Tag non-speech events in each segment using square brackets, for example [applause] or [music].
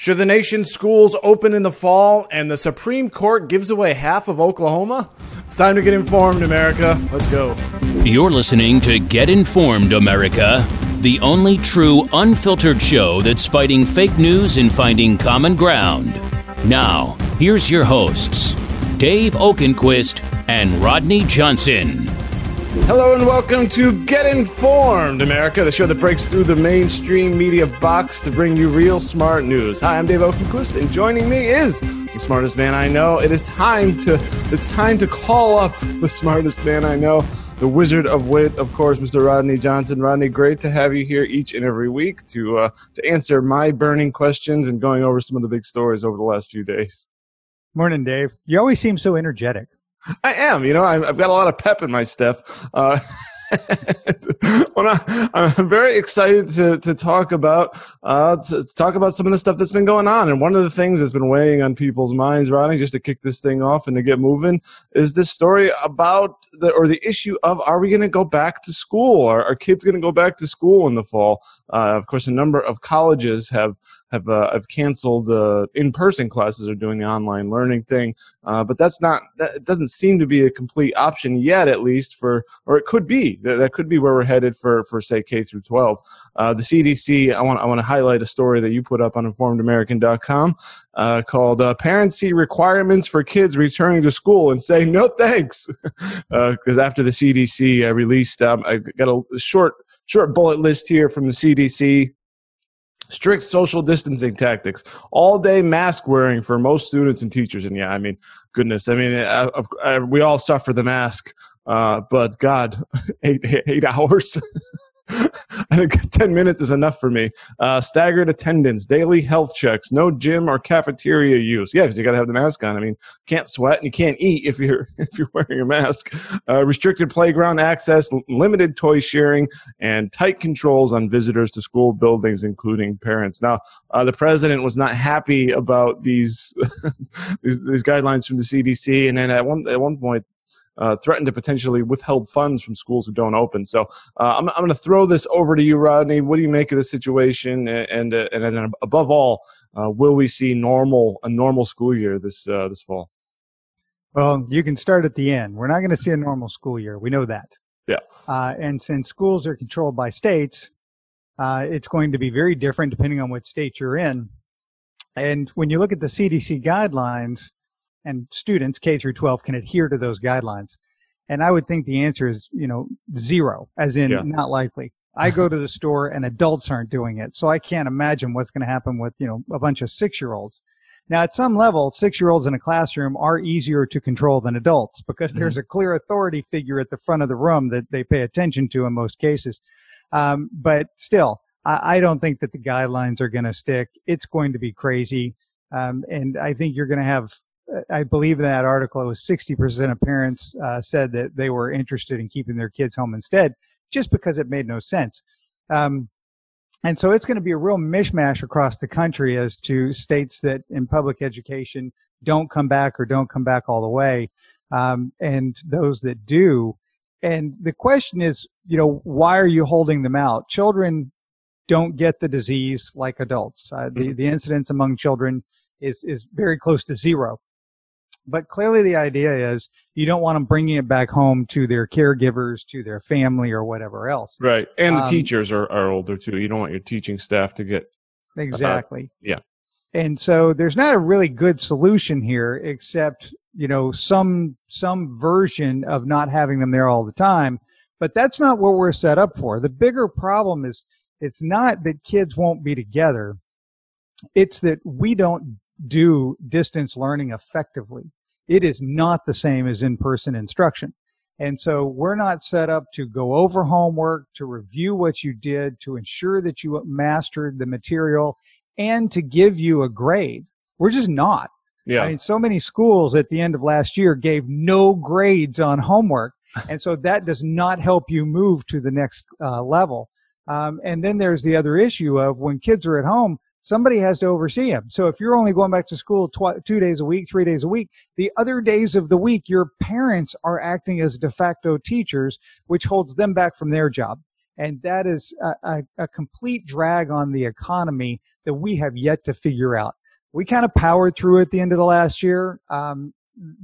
Should the nation's schools open in the fall and the Supreme Court gives away half of Oklahoma? It's time to get informed, America. Let's go. You're listening to Get Informed, America, the only true unfiltered show that's fighting fake news and finding common ground. Now, here's your hosts, Dave Oakenquist and Rodney Johnson. Hello and welcome to Get Informed, America, the show that breaks through the mainstream media box to bring you real smart news. Hi, I'm Dave Oakenquist, and joining me is the smartest man I know. It is time to it's time to call up the smartest man I know, the Wizard of Wit, of course, Mr. Rodney Johnson. Rodney, great to have you here each and every week to uh, to answer my burning questions and going over some of the big stories over the last few days. Morning, Dave. You always seem so energetic. I am. You know, I've got a lot of pep in my step. Uh, [laughs] [laughs] well, I'm very excited to, to talk about uh, to, to, talk about some of the stuff that's been going on. And one of the things that's been weighing on people's minds, Ronnie, just to kick this thing off and to get moving, is this story about the or the issue of are we going to go back to school? Are, are kids going to go back to school in the fall? Uh, of course, a number of colleges have have uh, have canceled uh, in-person classes or doing the online learning thing, uh, but that's not that doesn't seem to be a complete option yet, at least for or it could be that, could be where we're headed for for say K through 12. Uh, the CDC, I want I want to highlight a story that you put up on InformedAmerican.com uh, called uh, "Parents See Requirements for Kids Returning to School and Say No Thanks," [laughs] because after the CDC released, um, I got a short short bullet list here from the CDC strict social distancing tactics, all day mask wearing for most students and teachers. And yeah, I mean, goodness, I mean, I, I, we all suffer the mask, uh, but God, [laughs] eight, eight hours. [laughs] [laughs] I think 10 minutes is enough for me. Uh, staggered attendance, daily health checks, no gym or cafeteria use. Yeah, because you got to have the mask on. I mean, can't sweat and you can't eat if you're [laughs] if you're wearing a mask. Uh, restricted playground access, limited toy sharing, and tight controls on visitors to school buildings, including parents. Now, uh, the president was not happy about these, [laughs] these these guidelines from the CDC, and then at one at one point uh, threatened to potentially withhold funds from schools who don't open. So uh, I'm, I'm going to throw this over to you, Rodney. What do you make of the situation? And uh, and, and above all, uh, will we see normal a normal school year this uh, this fall? Well, you can start at the end. We're not going to see a normal school year. We know that. Yeah. Uh, and since schools are controlled by states, it's going to be very different depending on what state you're in. And when you look at the CDC guidelines, and students K through 12 can adhere to those guidelines? And I would think the answer is, you know, zero, as in yeah. not likely. I go to the store and adults aren't doing it. So I can't imagine what's going to happen with, you know, a bunch of six year olds. Now, at some level, six year olds in a classroom are easier to control than adults because mm-hmm. there's a clear authority figure at the front of the room that they pay attention to in most cases. Um, but still, I, I, don't think that the guidelines are going to stick. It's going to be crazy. Um, and I think you're going to have I believe in that article, it was 60% of parents uh, said that they were interested in keeping their kids home instead, just because it made no sense. Um, and so it's going to be a real mishmash across the country as to states that in public education don't come back or don't come back all the way, um, and those that do. And the question is, you know, why are you holding them out? Children don't get the disease like adults. Uh, the, mm-hmm. the incidence among children is, is very close to zero. But clearly, the idea is you don't want them bringing it back home to their caregivers, to their family, or whatever else. Right. And the um, teachers are, are older too. You don't want your teaching staff to get. Exactly. Uh, yeah. And so there's not a really good solution here except, you know, some, some version of not having them there all the time. But that's not what we're set up for. The bigger problem is it's not that kids won't be together. It's that we don't do distance learning effectively. It is not the same as in-person instruction. And so we're not set up to go over homework, to review what you did, to ensure that you mastered the material, and to give you a grade. We're just not. Yeah. I mean, so many schools at the end of last year gave no grades on homework. [laughs] And so that does not help you move to the next uh, level. Um, and then there's the other issue of when kids are at home, somebody has to oversee them. So if you're only going back to school tw- two days a week, three days a week, the other days of the week, your parents are acting as de facto teachers, which holds them back from their job. And that is a, a, a complete drag on the economy that we have yet to figure out. We kind of powered through at the end of the last year. Um,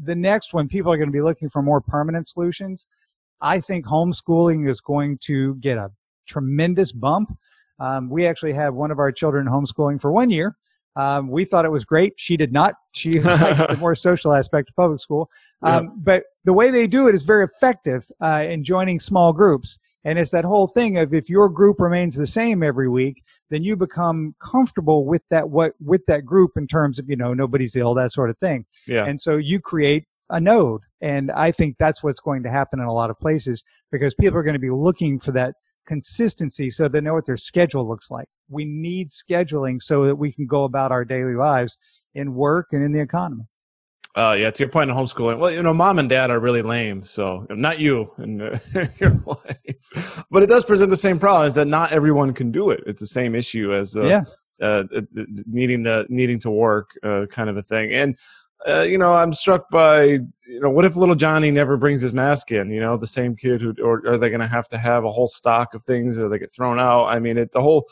the next one, people are going to be looking for more permanent solutions. I think homeschooling is going to get a tremendous bump. Um, we actually have one of our children homeschooling for one year. Um, we thought it was great. She did not. She [laughs] likes the more social aspect of public school. Um, yeah. But the way they do it is very effective uh, in joining small groups. And it's that whole thing of if your group remains the same every week, then you become comfortable with that what with that group in terms of you know nobody's ill that sort of thing. Yeah. And so you create a node, and I think that's what's going to happen in a lot of places because people are going to be looking for that consistency so they know what their schedule looks like. We need scheduling so that we can go about our daily lives in work and in the economy. Uh, yeah, to your point on homeschooling. Well, you know, mom and dad are really lame, so not you and uh, [laughs] your wife, but it does present the same problem: is that not everyone can do it. It's the same issue as uh, yeah. Uh, uh, needing the needing to work, uh, kind of a thing. And uh, you know, I'm struck by, you know, what if little Johnny never brings his mask in? You know, the same kid who, or are they going to have to have a whole stock of things that they get thrown out? I mean, it, the whole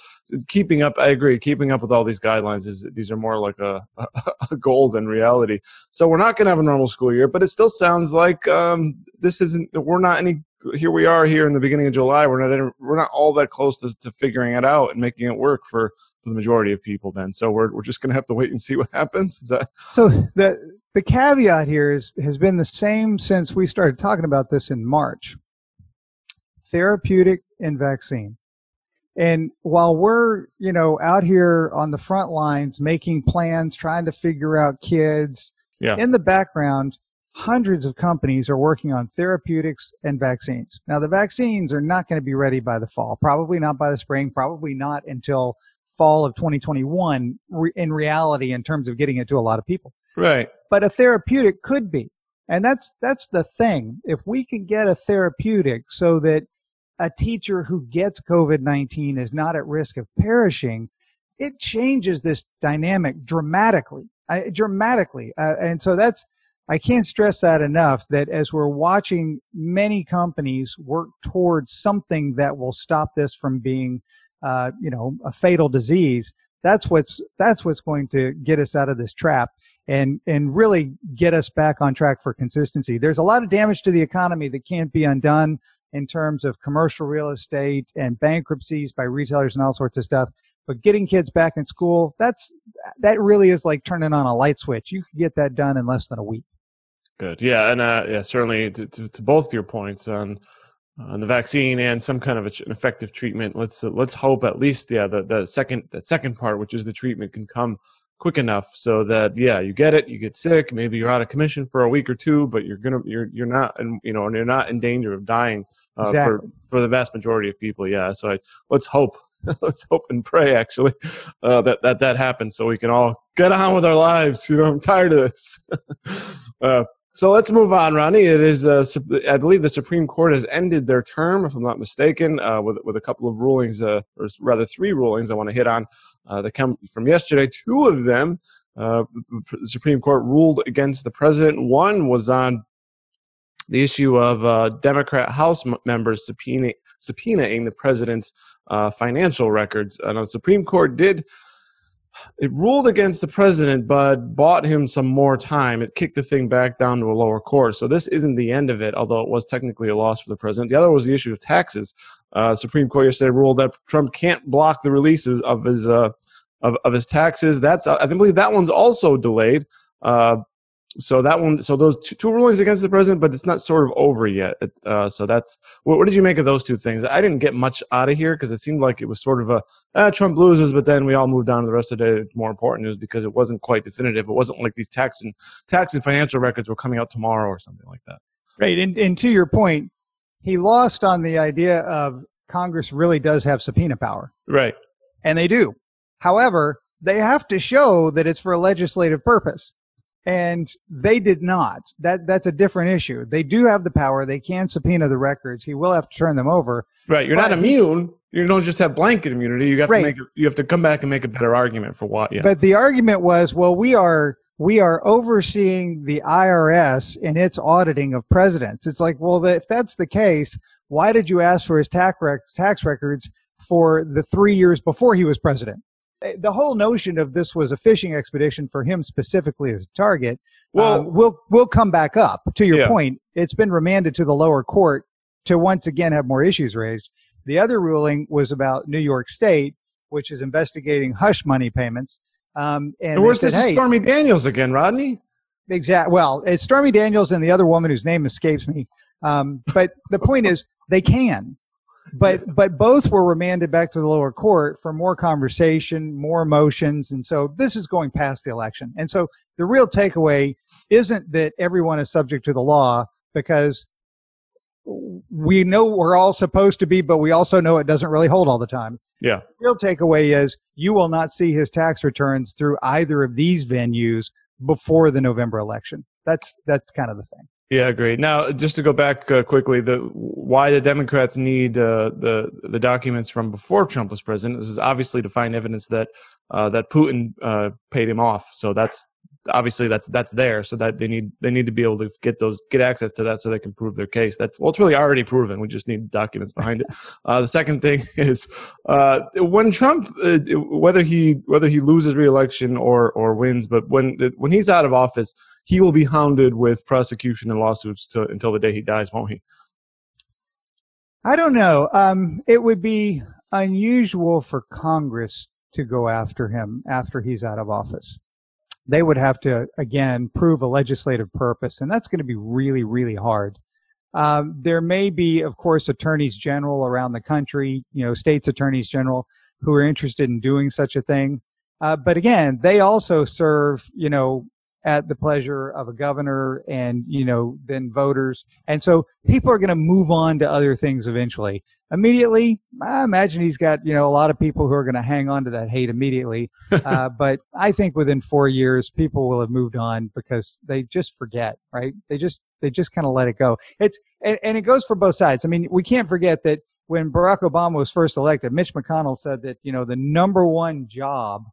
keeping up. I agree, keeping up with all these guidelines is these are more like a, [laughs] a goal than reality. So we're not going to have a normal school year, but it still sounds like um, this isn't. We're not any. Here we are here in the beginning of July. We're not. We're not all that close to, to figuring it out and making it work for for the majority of people then. So we're, we're just going to have to wait and [laughs] see what happens. Is that so? The the caveat here is has been the same since we started talking about this in March. Therapeutic and vaccine. And while we're, you know, out here on the front lines making plans, trying to figure out kids, yeah. in the background, hundreds of companies are working on therapeutics and vaccines. Now, the vaccines are not going to be ready by the fall, probably not by the spring, probably not until fall of 2021 re- in reality in terms of getting it to a lot of people. Right. But a therapeutic could be. And that's that's the thing. If we can get a therapeutic so that a teacher who gets COVID-19 is not at risk of perishing, it changes this dynamic dramatically. Uh, dramatically. Uh, and so that's I can't stress that enough that as we're watching many companies work towards something that will stop this from being uh, you know, a fatal disease. That's what's that's what's going to get us out of this trap and and really get us back on track for consistency. There's a lot of damage to the economy that can't be undone in terms of commercial real estate and bankruptcies by retailers and all sorts of stuff. But getting kids back in school, that's that really is like turning on a light switch. You can get that done in less than a week. Good, yeah, and uh, yeah, certainly to, to, to both your points on on the vaccine and some kind of an effective treatment. Let's uh, let's hope at least yeah the the second the second part, which is the treatment, can come quick enough so that yeah you get it you get sick maybe you're out of commission for a week or two but you're gonna you're you're not and you know and you're not in danger of dying uh, exactly. for for the vast majority of people yeah so I, let's hope [laughs] let's hope and pray actually uh, that that that happens so we can all get on with our lives you know i'm tired of this [laughs] uh, so let's move on, Ronnie. It is, uh, I believe, the Supreme Court has ended their term, if I'm not mistaken, uh, with with a couple of rulings, uh, or rather three rulings. I want to hit on uh, that come from yesterday. Two of them, uh, the Supreme Court ruled against the president. One was on the issue of uh, Democrat House members subpoena, subpoenaing the president's financial records. And the Supreme Court did it ruled against the president, but bought him some more time. It kicked the thing back down to a lower court. So this isn't the end of it, although it was technically a loss for the president. The other was the issue of taxes. Uh, Supreme Court yesterday ruled that Trump can't block the releases of his uh, of, of his taxes. That's I believe that one's also delayed. Uh, so that one, so those two, two, rulings against the president, but it's not sort of over yet. Uh, so that's what, what, did you make of those two things? I didn't get much out of here because it seemed like it was sort of a ah, Trump loses, but then we all moved on to the rest of the day. More important news because it wasn't quite definitive. It wasn't like these tax and tax and financial records were coming out tomorrow or something like that. Right, and and to your point, he lost on the idea of Congress really does have subpoena power. Right, and they do. However, they have to show that it's for a legislative purpose and they did not. That that's a different issue. They do have the power. They can subpoena the records. He will have to turn them over. Right. You're not immune. You don't just have blanket immunity. You have right. to make you have to come back and make a better argument for what. Yeah. But the argument was, well, we are we are overseeing the IRS and its auditing of presidents. It's like, well, if that's the case, why did you ask for his tax, rec- tax records for the three years before he was president? Eh, the whole notion of this was a fishing expedition for him specifically as a target. Well, um, we'll we'll come back up to your yeah. point. It's been remanded to the lower court to once again have more issues raised. The other ruling was about New York State, which is investigating hush money payments. Um, and, and where's said, this hey, Stormy Daniels again, Rodney? Exactly. Well, it's Stormy Daniels and the other woman whose name escapes me. Um, but the point is, they can. But but both were remanded back to the lower court for more conversation, more motions, and so this is going past the election. And so the real takeaway isn't that everyone is subject to the law because we know we're all supposed to be, but we also know it doesn't really hold all the time. Yeah. The real takeaway is you will not see his tax returns through either of these venues before the November election. That's that's kind of the thing. Yeah, great. Now, just to go back uh, quickly, the why the Democrats need uh, the the documents from before Trump was president this is obviously to find evidence that uh, that Putin uh, paid him off. So that's obviously that's that's there so that they need they need to be able to get those get access to that so they can prove their case that's well it's really already proven we just need documents behind it [laughs] uh, the second thing [laughs] is uh, when trump uh, whether he whether he loses reelection or or wins but when when he's out of office he will be hounded with prosecution and lawsuits to, until the day he dies won't he i don't know um, it would be unusual for congress to go after him after he's out of office they would have to again prove a legislative purpose, and that's going to be really, really hard. Um, there may be, of course, attorneys general around the country, you know, states attorneys general who are interested in doing such a thing. Uh, but again, they also serve, you know, at the pleasure of a governor and, you know, then voters. And so people are going to move on to other things eventually immediately, I imagine he's got, you know, a lot of people who are going to hang on to that hate immediately. [laughs] Uh, but I think within four years, people will have moved on because they just forget, right? They just, they just kind of let it go. It's, and, and it goes for both sides. I mean, we can't forget that when Barack Obama was first elected, Mitch McConnell said that, you know, the number one job,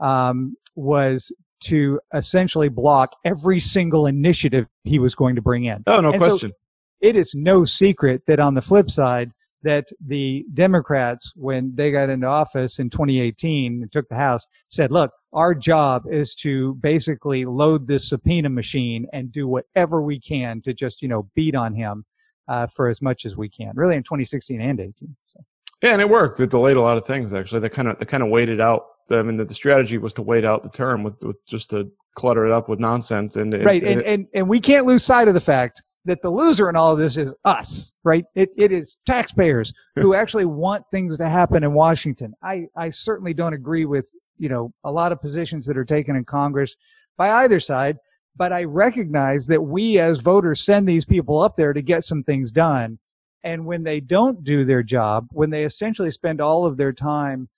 um, was to essentially block every single initiative he was going to bring in. Oh, no and question. So it is no secret that on the flip side, that the Democrats, when they got into office in 2018 and took the House, said, look, our job is to basically load this subpoena machine and do whatever we can to just, you know, beat on him uh, for as much as we can, really in 2016 and 18. So. Yeah, and it worked. It delayed a lot of things. Actually, they kind of they kind of waited out. I mean, the, the strategy was to wait out the term with, with just to clutter it up with nonsense. And right, and, and, and and we can't lose sight of the fact that the loser in all of this is us, right? It, it is taxpayers [laughs] who actually want things to happen in Washington. I, I certainly don't agree with, you know, a lot of positions that are taken in Congress by either side, but I recognize that we as voters send these people up there to get some things done. And when they don't do their job, when they essentially spend all of their time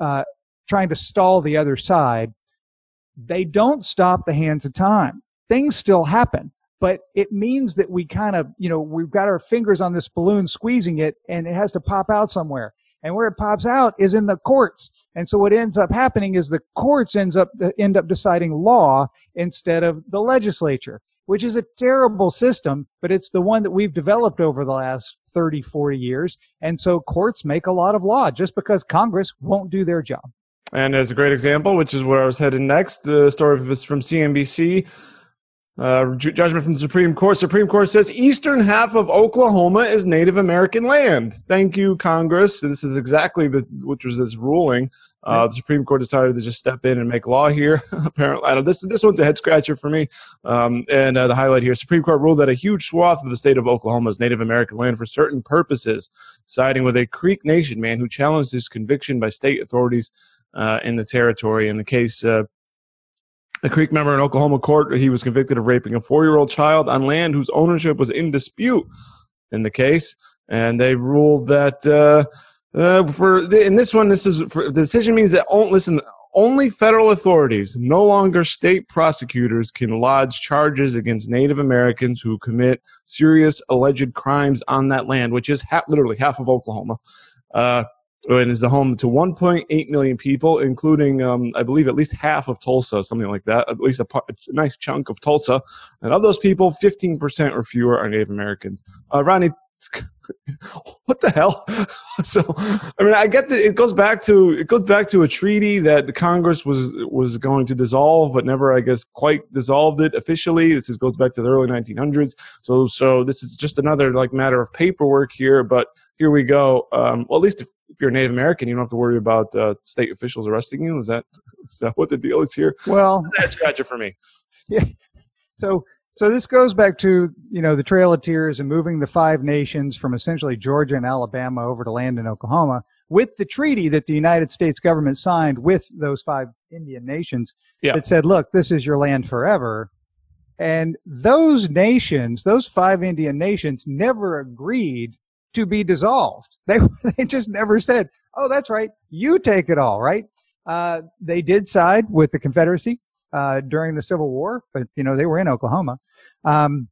uh, trying to stall the other side, they don't stop the hands of time. Things still happen but it means that we kind of, you know, we've got our fingers on this balloon squeezing it and it has to pop out somewhere. And where it pops out is in the courts. And so what ends up happening is the courts ends up, end up deciding law instead of the legislature, which is a terrible system, but it's the one that we've developed over the last 30, 40 years. And so courts make a lot of law just because Congress won't do their job. And as a great example, which is where I was headed next, the story is from CNBC. Uh, judgment from the Supreme Court. Supreme Court says eastern half of Oklahoma is Native American land. Thank you, Congress. This is exactly the which was this ruling. Uh, the Supreme Court decided to just step in and make law here. [laughs] Apparently, I this this one's a head scratcher for me. Um, and uh, the highlight here: Supreme Court ruled that a huge swath of the state of Oklahoma is Native American land for certain purposes, siding with a Creek Nation man who challenged his conviction by state authorities uh, in the territory. In the case uh, a Creek member in Oklahoma court, he was convicted of raping a four year old child on land whose ownership was in dispute in the case. And they ruled that uh, uh, for the, in this one, this is for, the decision means that oh, listen, only federal authorities, no longer state prosecutors, can lodge charges against Native Americans who commit serious alleged crimes on that land, which is ha- literally half of Oklahoma. Uh, and is the home to 1.8 million people, including, um, I believe, at least half of Tulsa, something like that, at least a, a, nice chunk of Tulsa. And of those people, 15% or fewer are Native Americans. Uh, Ronnie, [laughs] what the hell? [laughs] so, I mean, I get that it goes back to it goes back to a treaty that the Congress was was going to dissolve, but never, I guess, quite dissolved it officially. This is, goes back to the early 1900s. So, so this is just another like matter of paperwork here. But here we go. Um, well, at least if, if, you're a Native American, you don't have to worry about uh, state officials arresting you. Is that [laughs] is that what the deal is here? Well, that scratcher for me. Yeah. So so this goes back to you know the Trail of Tears and moving the five nations from essentially Georgia and Alabama over to land in Oklahoma with the treaty that the United States government signed with those five Indian nations yeah. that said, look, this is your land forever. And those nations, those five Indian nations, never agreed to be dissolved. [laughs] They they just never said, "Oh, that's right, you take it all." Right? Uh, they did side with the Confederacy uh, during the Civil War, but you know they were in Oklahoma. Um,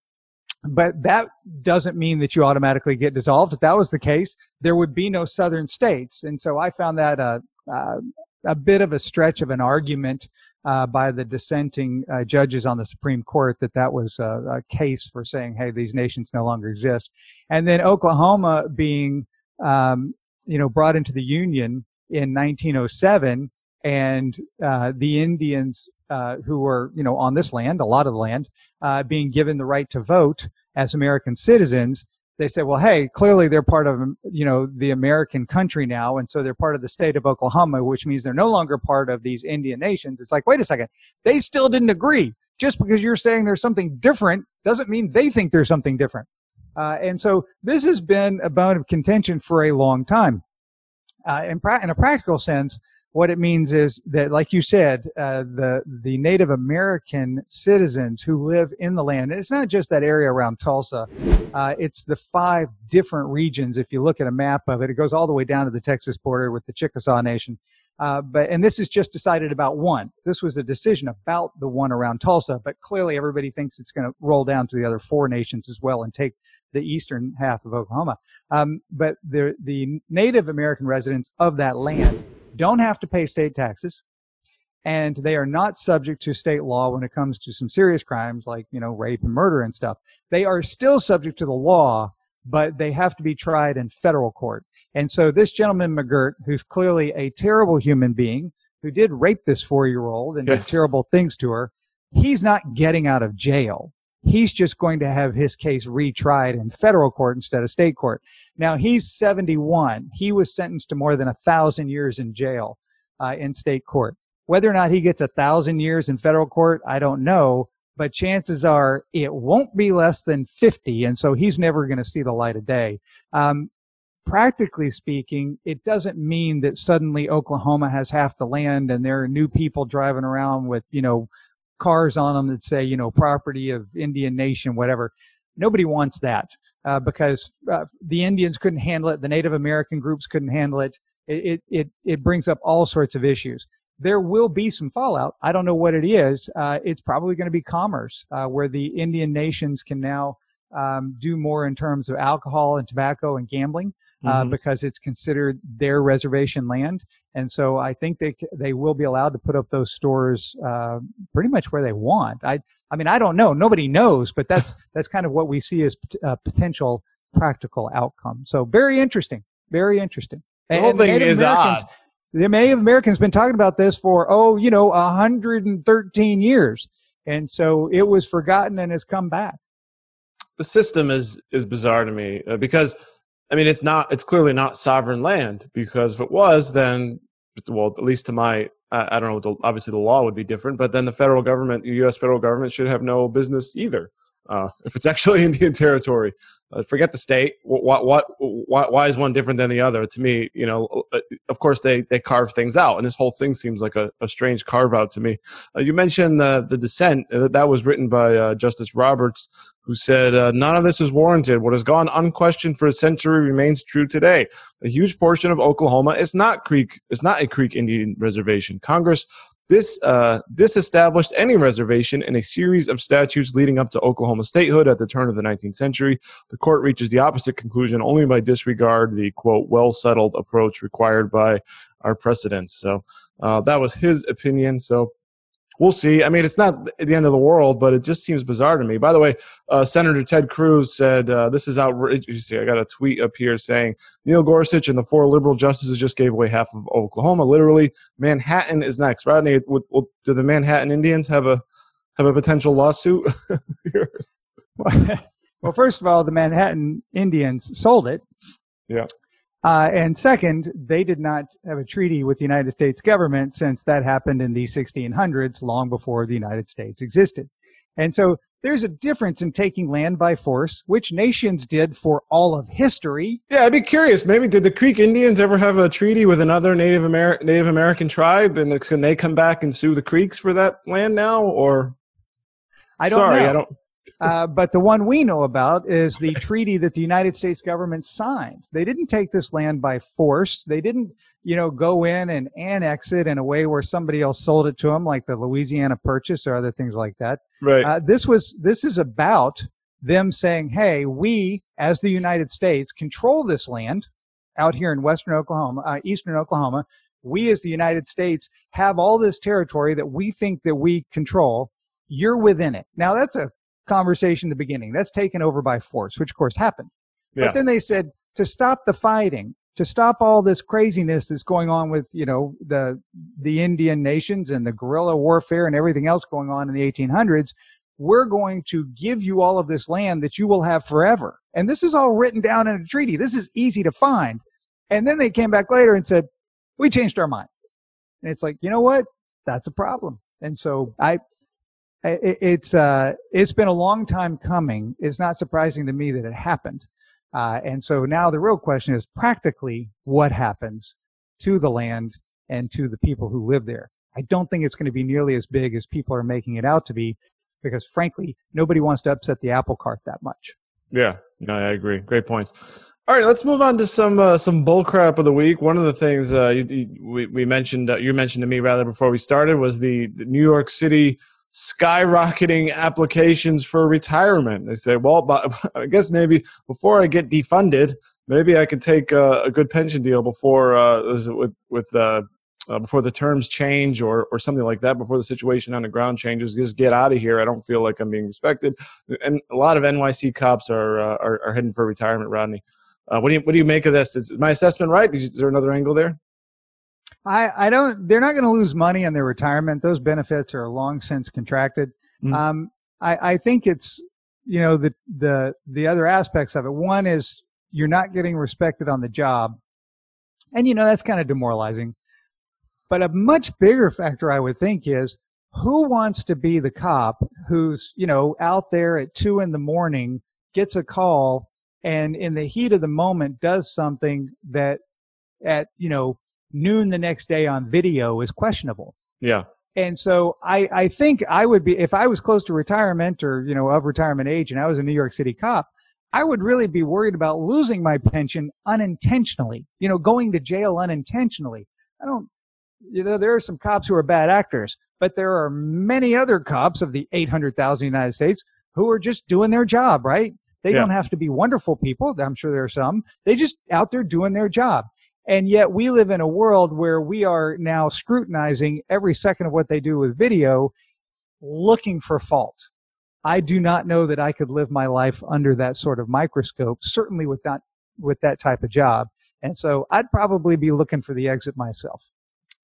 but that doesn't mean that you automatically get dissolved. If that was the case, there would be no Southern states, and so I found that a a, a bit of a stretch of an argument uh, by the dissenting uh, judges on the Supreme Court that that was a, a, case for saying, "Hey, these nations no longer exist." And then Oklahoma being, um, you know, brought into the Union in 1907, and uh, the Indians uh, who were, you know, on this land, a lot of the land, uh, being given the right to vote as American citizens, they said, well, hey, clearly they're part of, you know, the American country now. And so they're part of the state of Oklahoma, which means they're no longer part of these Indian nations. It's like, wait a second. They still didn't agree. Just because you're saying there's something different doesn't mean they think there's something different. Uh, and so this has been a bone of contention for a long time. Uh, in, pra- in a practical sense, what it means is that, like you said, uh, the the Native American citizens who live in the land. it's not just that area around Tulsa; uh, it's the five different regions. If you look at a map of it, it goes all the way down to the Texas border with the Chickasaw Nation. Uh, but and this is just decided about one. This was a decision about the one around Tulsa, but clearly everybody thinks it's going to roll down to the other four nations as well and take the eastern half of Oklahoma. Um, but the the Native American residents of that land don't have to pay state taxes and they are not subject to state law when it comes to some serious crimes like you know rape and murder and stuff. They are still subject to the law but they have to be tried in federal court. And so this gentleman mcgirt who's clearly a terrible human being who did rape this four-year-old and yes. did terrible things to her he's not getting out of jail he's just going to have his case retried in federal court instead of state court now he's 71. He was sentenced to more than a thousand years in jail uh, in state court. Whether or not he gets a thousand years in federal court, I don't know. But chances are it won't be less than 50. And so he's never going to see the light of day. Um, practically speaking, it doesn't mean that suddenly Oklahoma has half the land and there are new people driving around with, you know, cars on them that say, you know, property of Indian nation, whatever. Nobody wants that uh, because uh, the Indians couldn't handle it, the Native American groups couldn't handle it. It, it, it brings up all sorts of issues. There will be some fallout. I don't know what it is. Uh, it's probably going to be commerce, uh, where the Indian nations can now um, do more in terms of alcohol and tobacco and gambling. Uh, mm-hmm. because it's considered their reservation land. And so I think they they will be allowed to put up those stores uh, pretty much where they want. I I mean, I don't know. Nobody knows, but that's [laughs] that's kind of what we see as a potential practical outcome. So very interesting. Very interesting. The whole thing is Americans, odd. The Native Americans been talking about this for oh, you know, 113 years, and so it was forgotten and has come back. The system is is bizarre to me uh, because I mean, it's not. It's clearly not sovereign land because if it was, then well, at least to my I, I don't know. The, obviously, the law would be different, but then the federal government, the U.S. federal government, should have no business either. Uh, if it's actually [laughs] Indian territory, uh, forget the state. What, what, why, why is one different than the other? To me, you know, uh, of course they, they carve things out, and this whole thing seems like a, a strange carve out to me. Uh, you mentioned the the dissent uh, that was written by uh, Justice Roberts, who said none of this is warranted. What has gone unquestioned for a century remains true today. A huge portion of Oklahoma is not Creek is not a Creek Indian reservation. Congress this uh, disestablished any reservation in a series of statutes leading up to Oklahoma statehood at the turn of the 19th century. The court reaches the opposite conclusion only by disregard the quote well settled approach required by our precedents. So uh, that was his opinion. So we'll see. I mean, it's not the end of the world, but it just seems bizarre to me. By the way, uh, Senator Ted Cruz said uh, this is outrageous. You see, I got a tweet up here saying Neil Gorsuch and the four liberal justices just gave away half of Oklahoma. Literally, Manhattan is next. Rodney, do the Manhattan Indians have a have a potential lawsuit? [laughs] [laughs] well, first of all, the Manhattan Indians sold it. Yeah. Uh, and second, they did not have a treaty with the United States government since that happened in the 1600s, long before the United States existed. And so there's a difference in taking land by force, which nations did for all of history. Yeah, I'd be curious. Maybe did the Creek Indians ever have a treaty with another Native, Native American tribe, and can they come back and sue the Creeks for that land now? Or I don't sorry, know. I don't. Uh, but the one we know about is the treaty that the United States government signed. They didn't take this land by force. They didn't, you know, go in and annex it in a way where somebody else sold it to them, like the Louisiana Purchase or other things like that. Right. Uh, this was this is about them saying, "Hey, we as the United States control this land out here in western Oklahoma, uh, eastern Oklahoma. We as the United States have all this territory that we think that we control. You're within it. Now that's a conversation in the beginning. That's taken over by force, which of course happened. Yeah. But then they said to stop the fighting, to stop all this craziness that's going on with, you know, the the Indian nations and the guerrilla warfare and everything else going on in the 1800s, we're going to give you all of this land that you will have forever. And this is all written down in a treaty. This is easy to find. And then they came back later and said, "We changed our mind." And it's like, you know what? That's a problem. And so I it, it's uh, it's been a long time coming. It's not surprising to me that it happened. Uh, and so now the real question is practically what happens to the land and to the people who live there. I don't think it's going to be nearly as big as people are making it out to be, because frankly, nobody wants to upset the apple cart that much. Yeah, no, I agree. Great points. All right, let's move on to some uh, some bullcrap of the week. One of the things uh, you, you, we, we mentioned, uh, you mentioned to me rather before we started, was the, the New York City skyrocketing applications for retirement. They say, well, [laughs] I guess maybe before I get defunded, maybe I could take a, a good pension deal before uh, with with uh, uh, before the terms change or or something like that. Before the situation on the ground changes, just get out of here. I don't feel like I'm being respected. And a lot of NYC cops are uh, are, are, heading for retirement. Rodney, uh, what do you what do you make of this? Is my assessment right? Is there another angle there? I, I don't. They're not going to lose money on their retirement. Those benefits are long since contracted. Mm-hmm. Um, I, I think it's you know the the the other aspects of it. One is you're not getting respected on the job, and you know that's kind of demoralizing. But a much bigger factor, I would think, is who wants to be the cop who's you know out there at two in the morning gets a call and in the heat of the moment does something that at you know noon the next day on video is questionable. Yeah. And so I, I think I would be, if I was close to retirement or, you know, of retirement age and I was a New York City cop, I would really be worried about losing my pension unintentionally, you know, going to jail unintentionally. I don't, you know, there are some cops who are bad actors, but there are many other cops of the 800,000 United States who are just doing their job, right? They yeah. don't have to be wonderful people. I'm sure there are some. They just out there doing their job. And yet we live in a world where we are now scrutinizing every second of what they do with video, looking for fault. I do not know that I could live my life under that sort of microscope, certainly with that, with that type of job. And so I'd probably be looking for the exit myself.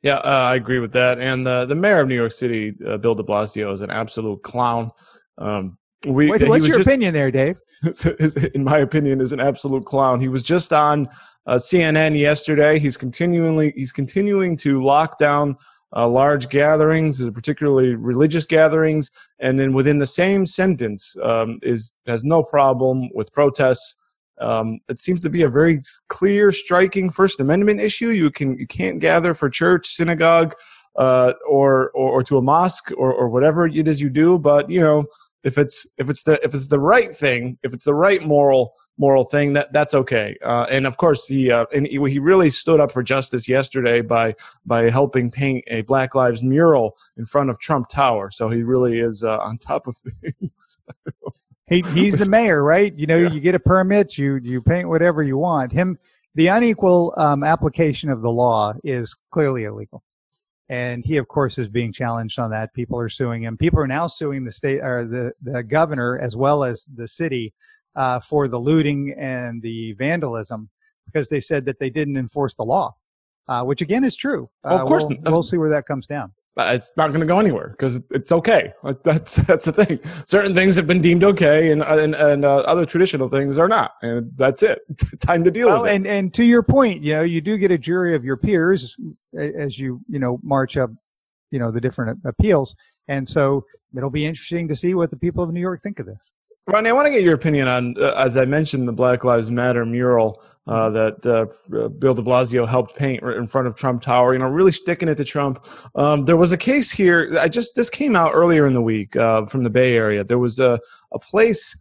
Yeah, uh, I agree with that. And uh, the mayor of New York City, uh, Bill de Blasio, is an absolute clown. Um, we, Wait, what's your just, opinion there, Dave? [laughs] in my opinion, is an absolute clown. He was just on uh, CNN yesterday. He's continually he's continuing to lock down uh, large gatherings, uh, particularly religious gatherings, and then within the same sentence um, is has no problem with protests. Um, it seems to be a very clear, striking First Amendment issue. You can you can't gather for church, synagogue, uh, or, or, or to a mosque or, or whatever it is you do. But you know, if it's if it's the if it's the right thing, if it's the right moral moral thing, that that's okay. Uh, and of course, he uh, and he, he really stood up for justice yesterday by by helping paint a Black Lives mural in front of Trump Tower. So he really is uh, on top of [laughs] things. he, he's the mayor, right? You know, yeah. you get a permit, you you paint whatever you want. Him, the unequal um, application of the law is clearly illegal. And he, of course, is being challenged on that. People are suing him. People are now suing the state or the, the governor as well as the city uh, for the looting and the vandalism because they said that they didn't enforce the law, uh, which again is true. Well, of Uh, course, we'll, we'll see where that comes down. Uh, it's not going to go anywhere because it's okay. That's [laughs] that's the thing. Certain things have been deemed okay, and and, and uh, other traditional things are not, and that's it. [laughs] Time to deal Well, with it. and and to your point, you know, you do get a jury of your peers as you you know march up, you know, the different appeals, and so it'll be interesting to see what the people of New York think of this. Ronnie, I want to get your opinion on, uh, as I mentioned, the Black Lives Matter mural uh, that uh, Bill De Blasio helped paint right in front of Trump Tower. You know, really sticking it to Trump. Um, there was a case here. I just this came out earlier in the week uh, from the Bay Area. There was a a place.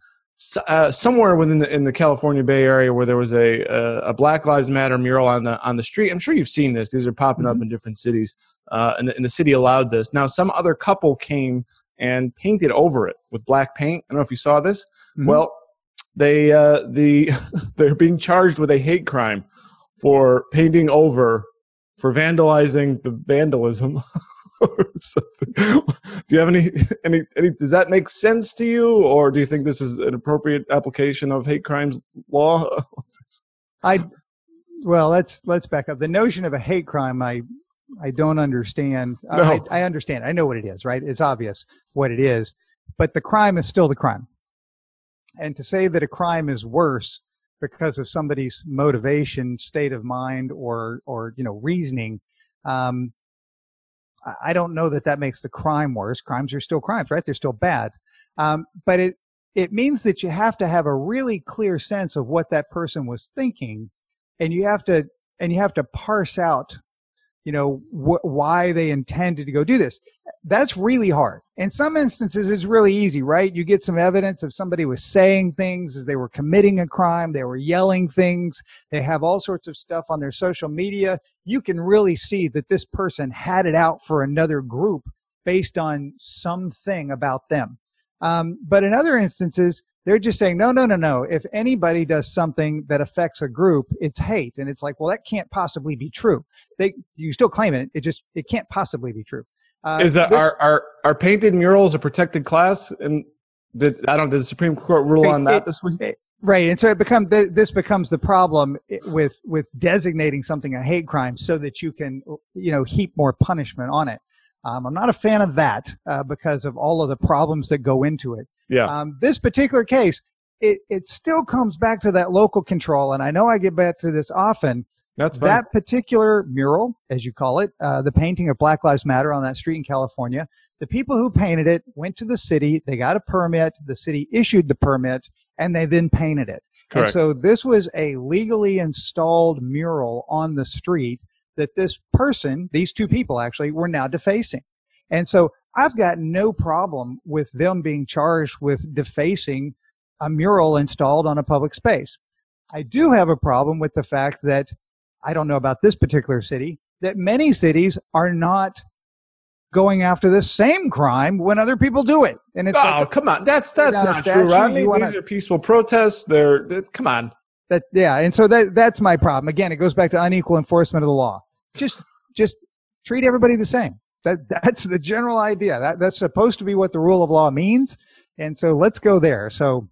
Uh, somewhere within the, in the California Bay Area, where there was a, a a Black Lives Matter mural on the on the street. I'm sure you've seen this. These are popping up in different cities, uh, and, the, and the city allowed this. Now, some other couple came and painted over it with black paint. I don't know if you saw this. Mhm. Well, they uh, the [laughs] they're being charged with a hate crime for painting over for vandalizing the vandalism. [laughs] Do you have any [laughs] any any? Does that make sense to you, or do you think this is an appropriate application of hate crimes law? I well, let's let's back up. The notion of a hate crime, I I don't understand. I- No. I, I understand. I know what it is, right? It's obvious what it is, but the crime is still the crime. And to say that a crime is worse because of somebody's motivation, state of mind, or or you know reasoning, um, I- I don't know that that makes the crime worse. Crimes are still crimes, right? They're still bad, um, but it it means that you have to have a really clear sense of what that person was thinking and you have to and you have to parse out you know wh- why they intended to go do this. That's really hard. In some instances it's really easy right? You get some evidence of somebody was saying things as they were committing a crime they were yelling things they have all sorts of stuff on their social media. You can really see that this person had it out for another group based on something about them. Um, but in other instances, they're just saying, no, no, no, no. If anybody does something that affects a group, it's hate. And it's like, well, that can't possibly be true. They, you still claim it. It just, it can't possibly be true. Uh, is that this- are, are are painted murals a protected class? And did I don't did the Supreme Court rule It- on that it- this week? it- right. And so it become, th- this becomes the problem with, with designating something a hate crime so that you can, you know, heap more punishment on it. Um, I'm not a fan of that, uh, because of all of the problems that go into it. Yeah. Um, this particular case, it, it still comes back to that local control. And I know I get back to this often. That's fine. That particular mural, as you call it, uh, the painting of Black Lives Matter on that street in California, the people who painted it went to the city, they got a permit, the city issued the permit, and they then painted it. Correct. And so this was a legally installed mural on the street that this person, these two people actually, were now defacing. And so I've got no problem with them being charged with defacing a mural installed on a public space. I do have a problem with the fact that I don't know about this particular city, that many cities are not going after the same crime when other people do it. And it's oh, like, come on. That's that's not statue, true, Rodney. wanna- These are peaceful protests. They're, they come on. that yeah and so that that's my problem again it goes back to unequal enforcement of the law just just treat everybody the same that that's the general idea that that's supposed to be what the rule of law means and so let's go there so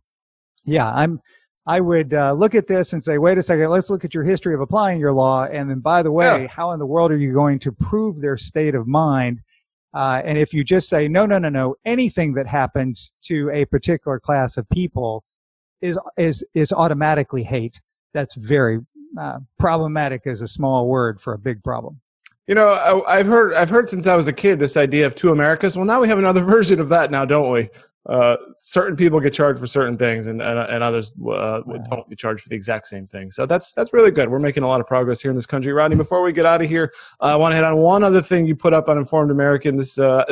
yeah i'm i would uh, look at this and say wait a second let's look at your history of applying your law and then by the way Yeah. how in the world are you going to prove their state of mind uh, and if you just say no no no no anything that happens to a particular class of people is is is automatically hate. That's very uh, problematic. Is a small word for a big problem. You know, I, I've heard I've heard since I was a kid this idea of two Americas. Well, now we have another [laughs] version of that now, don't we? Uh, certain people get charged for certain things, and and, and others uh, don't get charged for the exact same thing. So that's that's really good. We're making a lot of progress here in this country, Rodney. Before we get out of here, uh, I want to hit on one other thing you put up on Informed American. This uh,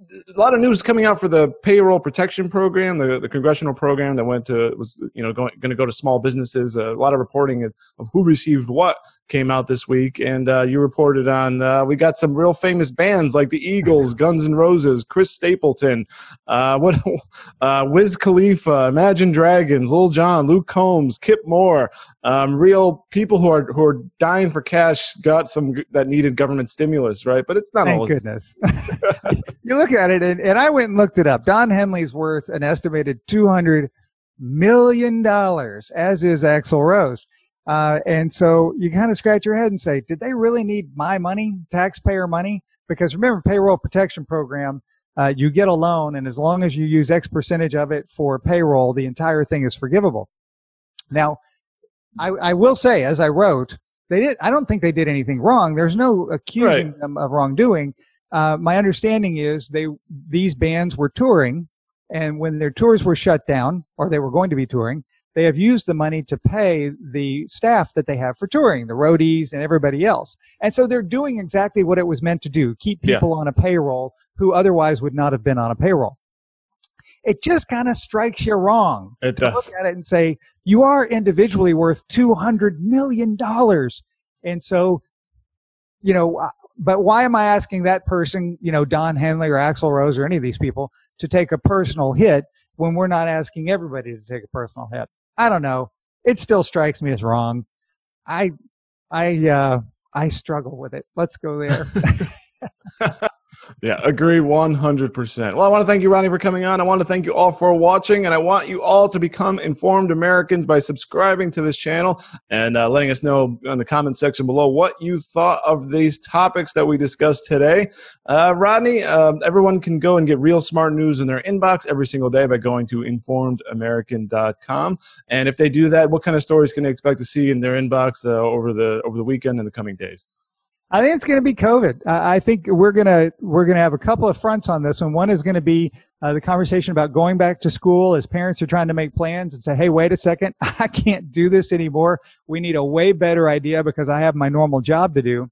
a lot of news coming out for the payroll protection program, the, the congressional program that went to was you know going going to go to small businesses. a lot of reporting of, of, who received what came out this week, and uh, you reported on uh, we got some real famous bands like the Eagles, [laughs] Guns N' Roses, Chris Stapleton, uh, what [laughs] uh, Wiz Khalifa, Imagine Dragons, Lil Jon, Luke Combs, Kip Moore, um, real people who are who are dying for cash got some that needed government stimulus, right? But it's not Thank all. goodness. [laughs] you look at it, and, and I went and looked it up. Don Henley's worth an estimated two hundred million dollars, as is Axl Rose. Uh, and so you kind of scratch your head and say, did they really need my money, taxpayer money? Because remember, payroll protection program, uh, you get a loan, and as long as you use X percentage of it for payroll, the entire thing is forgivable. Now, I, I will say, as I wrote, they did. I don't think they did anything wrong. There's no accusing right. them of wrongdoing. Uh, my understanding is they these bands were touring, and when their tours were shut down, or they were going to be touring, they have used the money to pay the staff that they have for touring, the roadies and everybody else. And so they're doing exactly what it was meant to do, keep people yeah. on a payroll who otherwise would not have been on a payroll. It just kind of strikes you wrong it to does. look at it and say, you are individually worth $200 million. And so, you know, but why am I asking that person, you know, Don Henley or Axl Rose or any of these people to take a personal hit when we're not asking everybody to take a personal hit? I don't know. It still strikes me as wrong. I, I, uh, I struggle with it. Let's go there. [laughs] [laughs] Yeah, agree 100%. Well, I want to thank you, Ronnie, for coming on. I want to thank you all for watching, and I want you all to become informed Americans by subscribing to this channel and uh, letting us know in the comment section below what you thought of these topics that we discussed today. Uh, Rodney, uh, everyone can go and get real smart news in their inbox every single day by going to informedamerican.com. And if they do that, what kind of stories can they expect to see in their inbox uh, over the over the weekend and the coming days? I think it's going to be COVID. I think we're going to we're going to have a couple of fronts on this, and one is going to be uh, the conversation about going back to school as parents are trying to make plans and say, "Hey, wait a second, [laughs] I can't do this anymore. We need a way better idea because I have my normal job to do."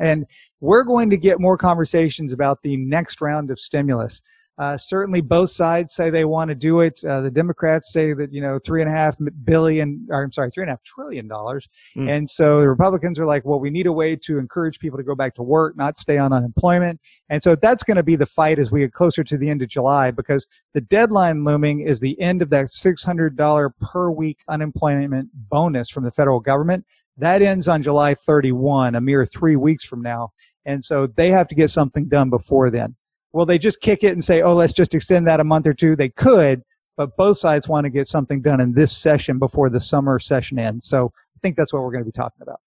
And we're going to get more conversations about the next round of stimulus. Uh, certainly, both sides say they want to do it. Uh, the Democrats say that you know three and a half billion, or I'm sorry, three and a half trillion dollars, mm. and so the Republicans are like, well, we need a way to encourage people to go back to work, not stay on unemployment, and so that's going to be the fight as we get closer to the end of July because the deadline looming is the end of that six hundred dollar per week unemployment bonus from the federal government. That ends on July 31, a mere three weeks from now, and so they have to get something done before then. Will they just kick it and say, oh, let's just extend that a month or two? They could, but both sides want to get something done in this session before the summer session ends. So I think that's what we're going to be talking about.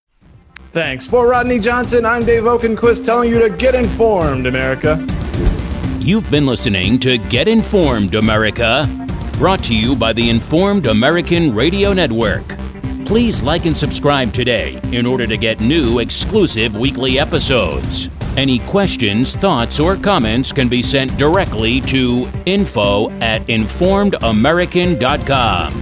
Thanks. For Rodney Johnson, I'm Dave Okenquist telling you to get informed, America. You've been listening to Get Informed, America, brought to you by the Informed American Radio Network. Please like and subscribe today in order to get new exclusive weekly episodes. Any questions, thoughts, or comments can be sent directly to info at informedamerican.com.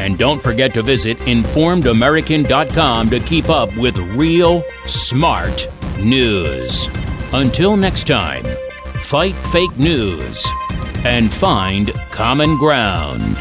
And don't forget to visit informedamerican.com to keep up with real, smart news. Until next time, fight fake news and find common ground.